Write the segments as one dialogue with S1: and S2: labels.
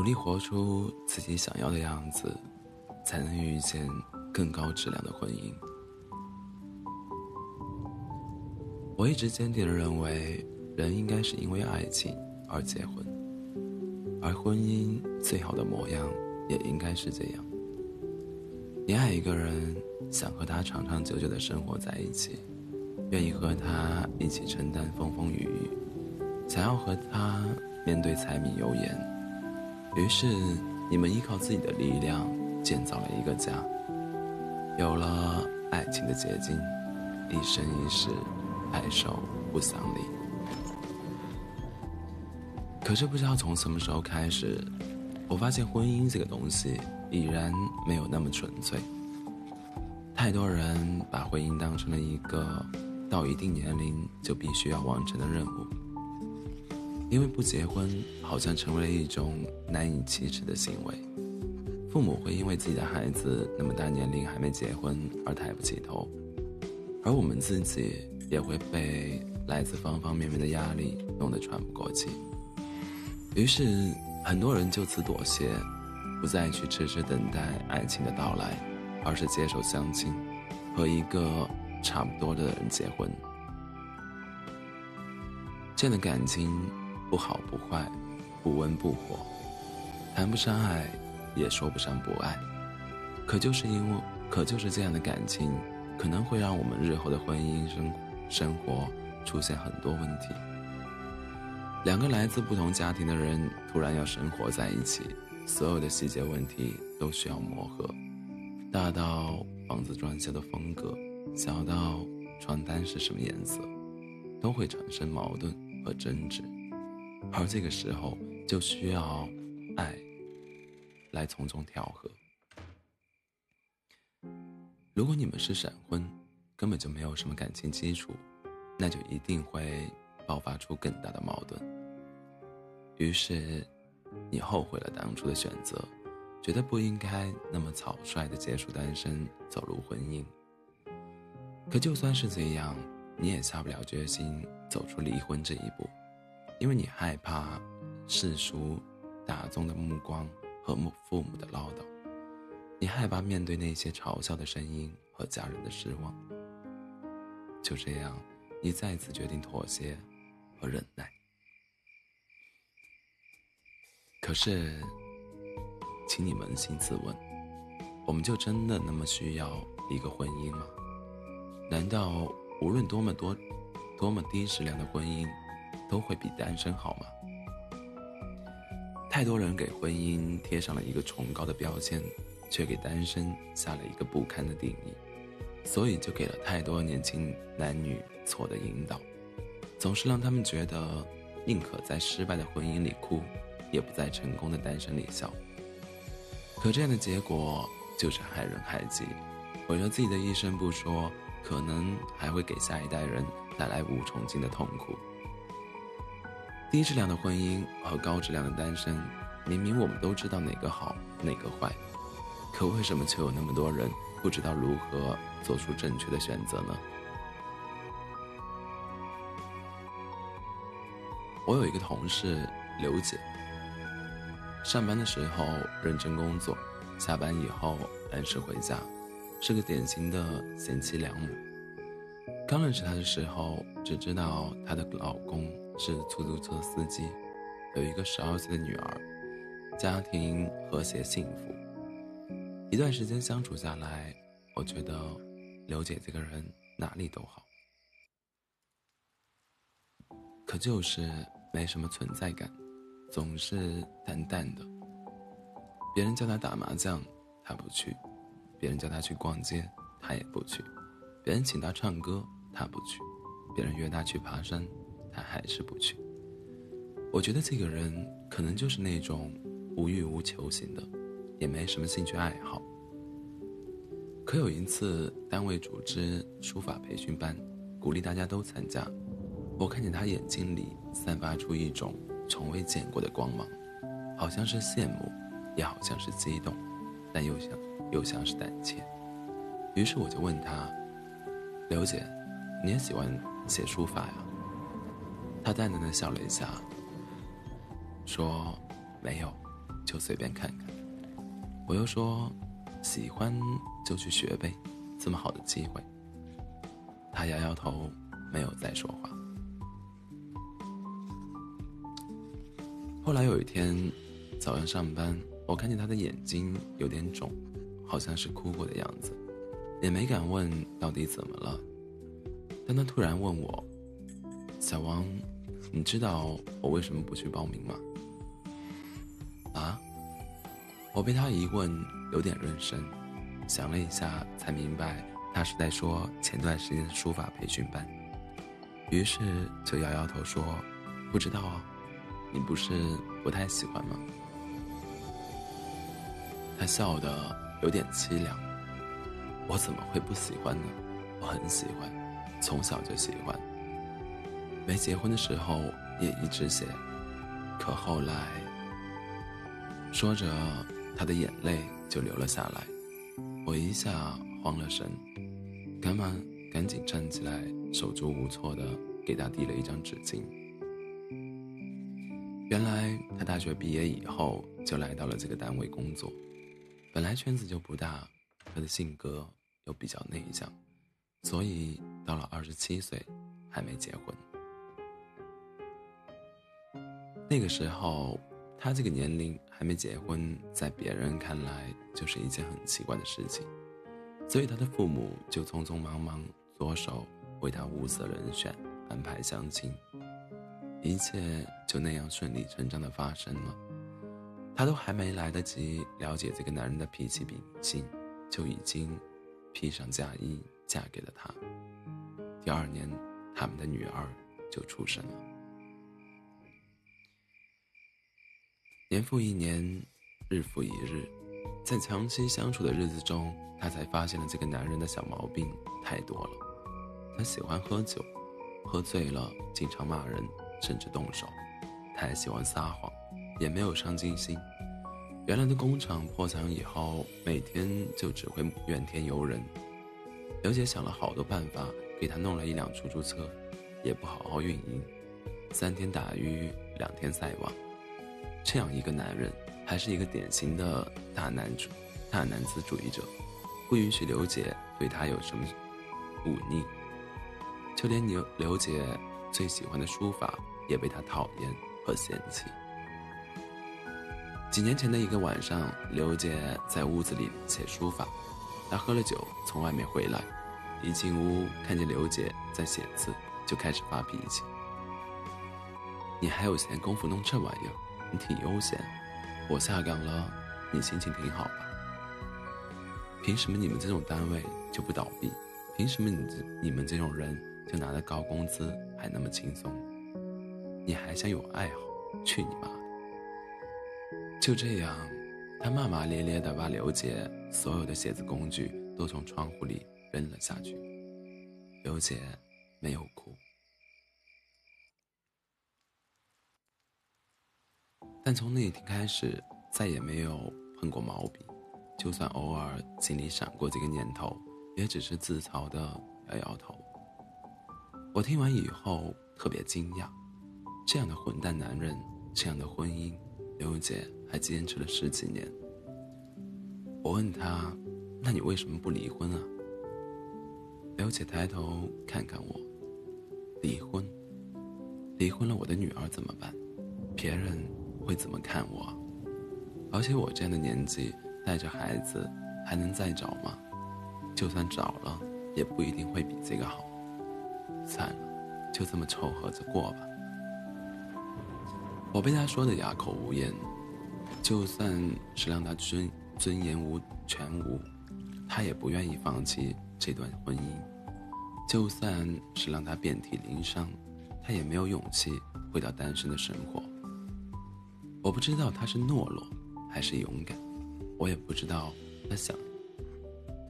S1: 努力活出自己想要的样子，才能遇见更高质量的婚姻。我一直坚定地认为，人应该是因为爱情而结婚，而婚姻最好的模样也应该是这样。你爱一个人，想和他长长久久的生活在一起，愿意和他一起承担风风雨雨，想要和他面对柴米油盐。于是，你们依靠自己的力量建造了一个家，有了爱情的结晶，一生一世，白首不相离。可是，不知道从什么时候开始，我发现婚姻这个东西已然没有那么纯粹。太多人把婚姻当成了一个到一定年龄就必须要完成的任务。因为不结婚，好像成为了一种难以启齿的行为。父母会因为自己的孩子那么大年龄还没结婚而抬不起头，而我们自己也会被来自方方面面的压力弄得喘不过气。于是，很多人就此妥协，不再去痴痴等待爱情的到来，而是接受相亲，和一个差不多的人结婚。这样的感情。不好不坏，不温不火，谈不上爱，也说不上不爱，可就是因为，可就是这样的感情，可能会让我们日后的婚姻生生活出现很多问题。两个来自不同家庭的人突然要生活在一起，所有的细节问题都需要磨合，大到房子装修的风格，小到床单是什么颜色，都会产生矛盾和争执。而这个时候，就需要爱来从中调和。如果你们是闪婚，根本就没有什么感情基础，那就一定会爆发出更大的矛盾。于是，你后悔了当初的选择，觉得不应该那么草率的结束单身，走入婚姻。可就算是这样，你也下不了决心走出离婚这一步。因为你害怕世俗大众的目光和母父母的唠叨，你害怕面对那些嘲笑的声音和家人的失望。就这样，你再次决定妥协和忍耐。可是，请你扪心自问：我们就真的那么需要一个婚姻吗？难道无论多么多、多么低质量的婚姻？都会比单身好吗？太多人给婚姻贴上了一个崇高的标签，却给单身下了一个不堪的定义，所以就给了太多年轻男女错的引导，总是让他们觉得宁可在失败的婚姻里哭，也不在成功的单身里笑。可这样的结果就是害人害己，毁了自己的一生不说，可能还会给下一代人带来无穷尽的痛苦。低质量的婚姻和高质量的单身，明明我们都知道哪个好哪个坏，可为什么却有那么多人不知道如何做出正确的选择呢？我有一个同事刘姐，上班的时候认真工作，下班以后按时回家，是个典型的贤妻良母。刚认识她的时候，只知道她的老公。是出租车司机，有一个十二岁的女儿，家庭和谐幸福。一段时间相处下来，我觉得刘姐这个人哪里都好，可就是没什么存在感，总是淡淡的。别人叫她打麻将，她不去；别人叫她去逛街，她也不去；别人请她唱歌，她不去；别人约她去爬山。他还是不去。我觉得这个人可能就是那种无欲无求型的，也没什么兴趣爱好。可有一次单位组织书法培训班，鼓励大家都参加。我看见他眼睛里散发出一种从未见过的光芒，好像是羡慕，也好像是激动，但又像又像是胆怯。于是我就问他：“刘姐，你也喜欢写书法呀？”他淡淡的笑了一下，说：“没有，就随便看看。我又说，喜欢就去学呗，这么好的机会。他摇摇头，没有再说话。后来有一天早上上班，我看见他的眼睛有点肿，好像是哭过的样子，也没敢问到底怎么了。但他突然问我：“小王，你知道我为什么不去报名吗？”啊！我被他一问有点认生，想了一下才明白他是在说前段时间的书法培训班，于是就摇摇头说：“不知道啊。”你不是不太喜欢吗？他笑得有点凄凉。我怎么会不喜欢呢？我很喜欢，从小就喜欢。没结婚的时候也一直写，可后来……说着，他的眼泪就流了下来。我一下慌了神，赶忙赶紧站起来，手足无措的给他递了一张纸巾。原来他大学毕业以后就来到了这个单位工作，本来圈子就不大，他的性格又比较内向，所以到了二十七岁还没结婚。那个时候，他这个年龄还没结婚，在别人看来就是一件很奇怪的事情，所以他的父母就匆匆忙忙着手为他物色人选、安排相亲。一切就那样顺理成章的发生了，他都还没来得及了解这个男人的脾气秉性，就已经披上嫁衣嫁给了他。第二年，他们的女儿就出生了。年复一年，日复一日，在长期相处的日子中，他才发现了这个男人的小毛病太多了。他喜欢喝酒，喝醉了经常骂人。甚至动手，他还喜欢撒谎，也没有上进心。原来的工厂破产以后，每天就只会怨天尤人。刘姐想了好多办法，给他弄了一辆出租车，也不好好运营，三天打鱼两天晒网。这样一个男人，还是一个典型的大男主、大男子主义者，不允许刘姐对他有什么忤逆，就连刘刘姐最喜欢的书法。也被他讨厌和嫌弃。几年前的一个晚上，刘姐在屋子里写书法，她喝了酒从外面回来，一进屋看见刘姐在写字，就开始发脾气：“你还有闲工夫弄这玩意儿？你挺悠闲，我下岗了，你心情挺好吧？凭什么你们这种单位就不倒闭？凭什么你这你们这种人就拿着高工资还那么轻松？”你还想有爱好？去你妈的！就这样，他骂骂咧咧的把刘姐所有的写字工具都从窗户里扔了下去。刘姐没有哭，但从那天开始再也没有碰过毛笔，就算偶尔心里闪过这个念头，也只是自嘲的摇摇头。我听完以后特别惊讶。这样的混蛋男人，这样的婚姻，刘姐还坚持了十几年。我问她：“那你为什么不离婚啊？”刘姐抬头看看我：“离婚？离婚了，我的女儿怎么办？别人会怎么看我？而且我这样的年纪，带着孩子，还能再找吗？就算找了，也不一定会比这个好。算了，就这么凑合着过吧。”我被他说的哑口无言，就算是让他尊尊严无全无，他也不愿意放弃这段婚姻；就算是让他遍体鳞伤，他也没有勇气回到单身的生活。我不知道他是懦弱还是勇敢，我也不知道他想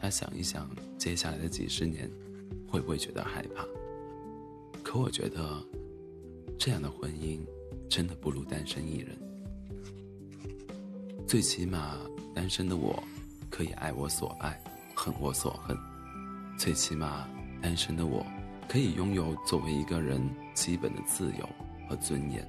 S1: 他想一想接下来的几十年会不会觉得害怕。可我觉得这样的婚姻。真的不如单身一人。最起码，单身的我可以爱我所爱，恨我所恨。最起码，单身的我可以拥有作为一个人基本的自由和尊严。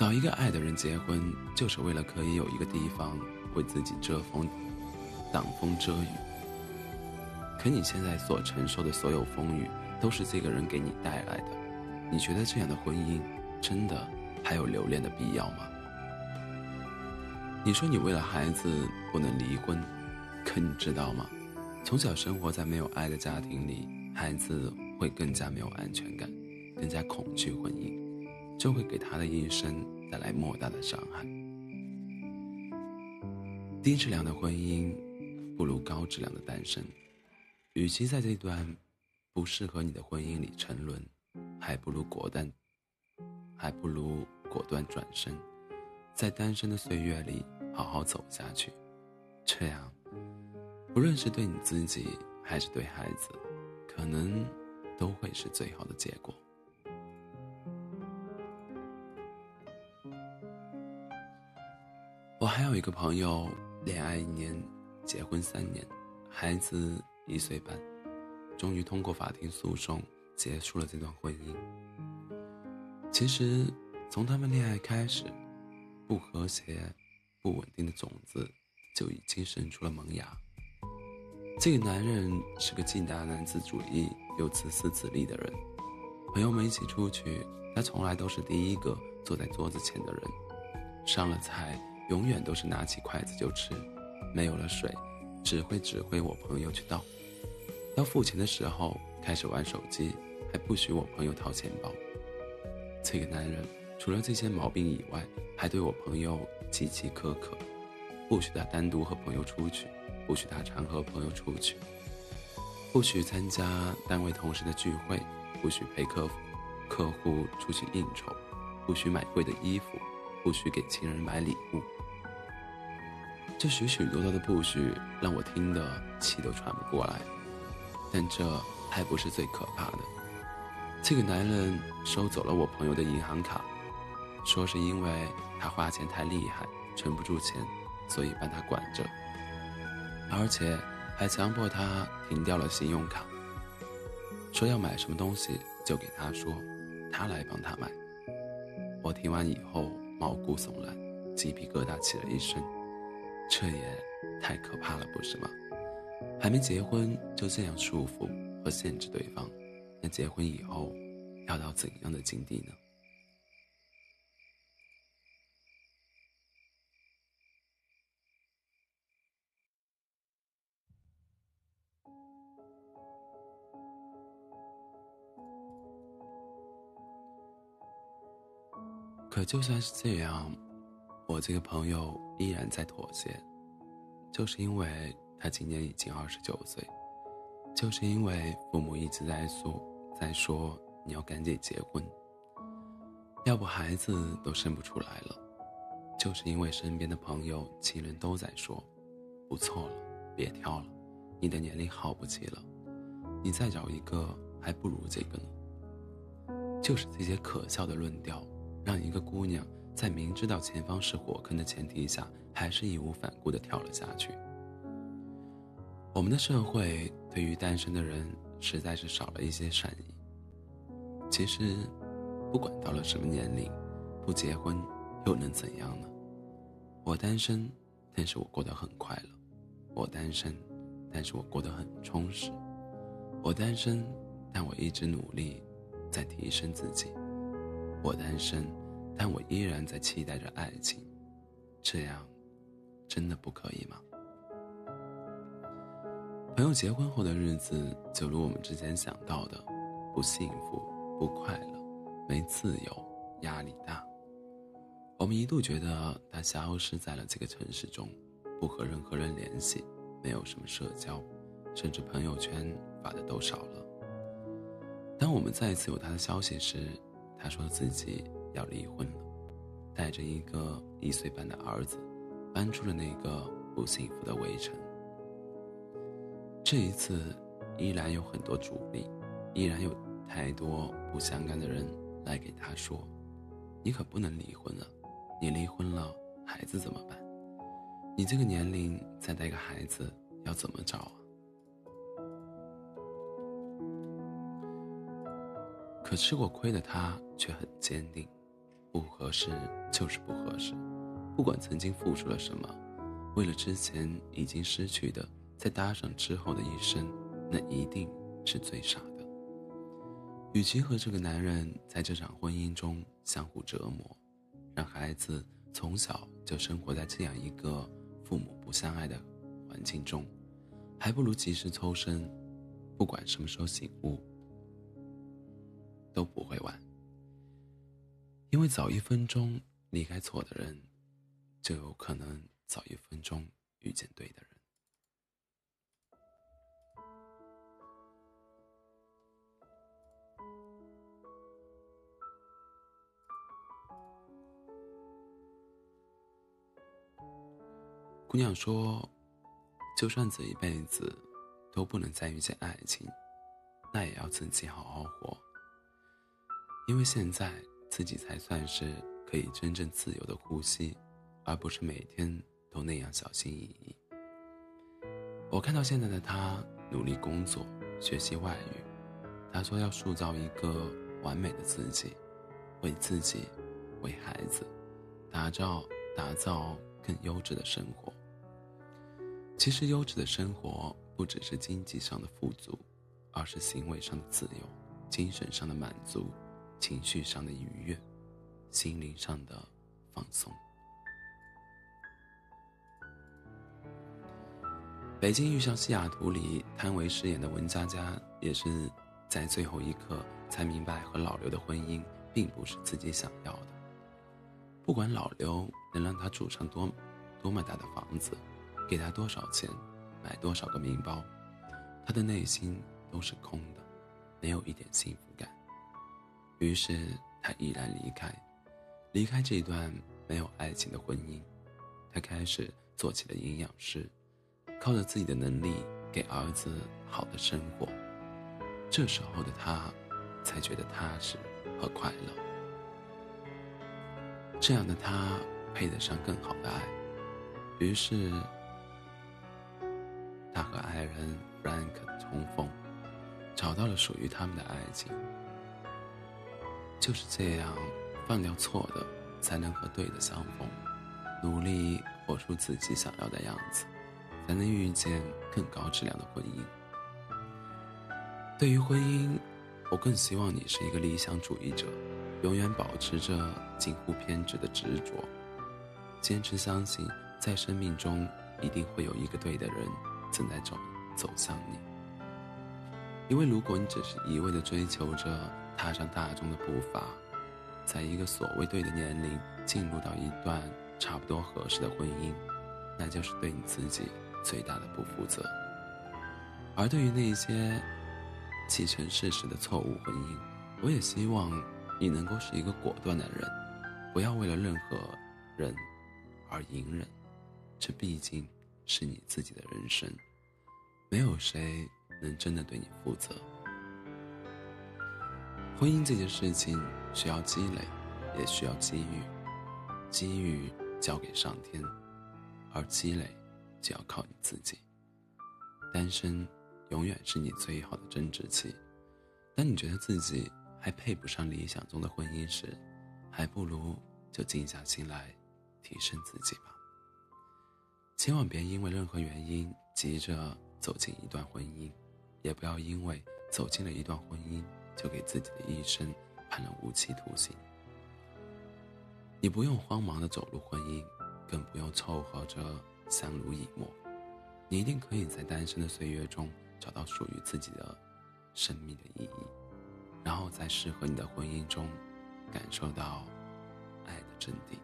S1: 找一个爱的人结婚，就是为了可以有一个地方为自己遮风、挡风遮雨。可你现在所承受的所有风雨，都是这个人给你带来的。你觉得这样的婚姻，真的还有留恋的必要吗？你说你为了孩子不能离婚，可你知道吗？从小生活在没有爱的家庭里，孩子会更加没有安全感，更加恐惧婚姻，就会给他的一生带来莫大的伤害。低质量的婚姻，不如高质量的单身。与其在这段不适合你的婚姻里沉沦，还不如果断，还不如果断转身。在单身的岁月里，好好走下去，这样，不论是对你自己还是对孩子，可能都会是最好的结果。我还有一个朋友，恋爱一年，结婚三年，孩子一岁半，终于通过法庭诉讼结束了这段婚姻。其实，从他们恋爱开始。不和谐、不稳定的种子就已经生出了萌芽。这个男人是个既大男子主义又自私自利的人。朋友们一起出去，他从来都是第一个坐在桌子前的人。上了菜，永远都是拿起筷子就吃；没有了水，只会指挥我朋友去倒。要付钱的时候，开始玩手机，还不许我朋友掏钱包。这个男人。除了这些毛病以外，还对我朋友极其苛刻，不许他单独和朋友出去，不许他常和朋友出去，不许参加单位同事的聚会，不许陪客户客户出去应酬，不许买贵的衣服，不许给情人买礼物。这许许多多的不许让我听得气都喘不过来，但这还不是最可怕的。这个男人收走了我朋友的银行卡。说是因为他花钱太厉害，存不住钱，所以帮他管着，而且还强迫他停掉了信用卡。说要买什么东西就给他说，他来帮他买。我听完以后毛骨悚然，鸡皮疙瘩起了一身。这也太可怕了，不是吗？还没结婚就这样束缚和限制对方，那结婚以后要到怎样的境地呢？可就算是这样，我这个朋友依然在妥协，就是因为他今年已经二十九岁，就是因为父母一直在说，在说你要赶紧结婚，要不孩子都生不出来了，就是因为身边的朋友、亲人都在说，不错了，别挑了，你的年龄耗不起了，你再找一个还不如这个呢，就是这些可笑的论调。让一个姑娘在明知道前方是火坑的前提下，还是义无反顾地跳了下去。我们的社会对于单身的人实在是少了一些善意。其实，不管到了什么年龄，不结婚又能怎样呢？我单身，但是我过得很快乐；我单身，但是我过得很充实；我单身，但我一直努力在提升自己。我单身，但我依然在期待着爱情，这样，真的不可以吗？朋友结婚后的日子，就如我们之前想到的，不幸福，不快乐，没自由，压力大。我们一度觉得他消失在了这个城市中，不和任何人联系，没有什么社交，甚至朋友圈发的都少了。当我们再次有他的消息时，他说自己要离婚了，带着一个一岁半的儿子，搬出了那个不幸福的围城。这一次，依然有很多阻力，依然有太多不相干的人来给他说：“你可不能离婚了，你离婚了，孩子怎么办？你这个年龄再带个孩子，要怎么找啊？”可吃过亏的他却很坚定，不合适就是不合适，不管曾经付出了什么，为了之前已经失去的，再搭上之后的一生，那一定是最傻的。与其和这个男人在这场婚姻中相互折磨，让孩子从小就生活在这样一个父母不相爱的环境中，还不如及时抽身，不管什么时候醒悟，都不会晚。因为早一分钟离开错的人，就有可能早一分钟遇见对的人。姑娘说：“就算这一辈子都不能再遇见爱情，那也要自己好好活，因为现在。”自己才算是可以真正自由的呼吸，而不是每天都那样小心翼翼。我看到现在的他努力工作、学习外语，他说要塑造一个完美的自己，为自己、为孩子，打造打造更优质的生活。其实，优质的生活不只是经济上的富足，而是行为上的自由、精神上的满足。情绪上的愉悦，心灵上的放松。北京遇上西雅图里贪为饰演的文佳佳，也是在最后一刻才明白和老刘的婚姻并不是自己想要的。不管老刘能让他住上多多么大的房子，给他多少钱，买多少个名包，他的内心都是空的，没有一点幸福感。于是他毅然离开，离开这段没有爱情的婚姻，他开始做起了营养师，靠着自己的能力给儿子好的生活。这时候的他，才觉得踏实和快乐。这样的他配得上更好的爱，于是他和爱人 Frank 重逢，找到了属于他们的爱情。就是这样，放掉错的，才能和对的相逢；努力活出自己想要的样子，才能遇见更高质量的婚姻。对于婚姻，我更希望你是一个理想主义者，永远保持着近乎偏执的执着，坚持相信在生命中一定会有一个对的人正在走走向你。因为如果你只是一味的追求着，踏上大众的步伐，在一个所谓对的年龄进入到一段差不多合适的婚姻，那就是对你自己最大的不负责。而对于那些既成事实的错误婚姻，我也希望你能够是一个果断的人，不要为了任何人而隐忍。这毕竟是你自己的人生，没有谁能真的对你负责。婚姻这件事情需要积累，也需要机遇。机遇交给上天，而积累就要靠你自己。单身永远是你最好的增值期。当你觉得自己还配不上理想中的婚姻时，还不如就静下心来提升自己吧。千万别因为任何原因急着走进一段婚姻，也不要因为走进了一段婚姻。就给自己的一生判了无期徒刑。你不用慌忙的走入婚姻，更不用凑合着相濡以沫。你一定可以在单身的岁月中找到属于自己的生命的意义，然后在适合你的婚姻中感受到爱的真谛。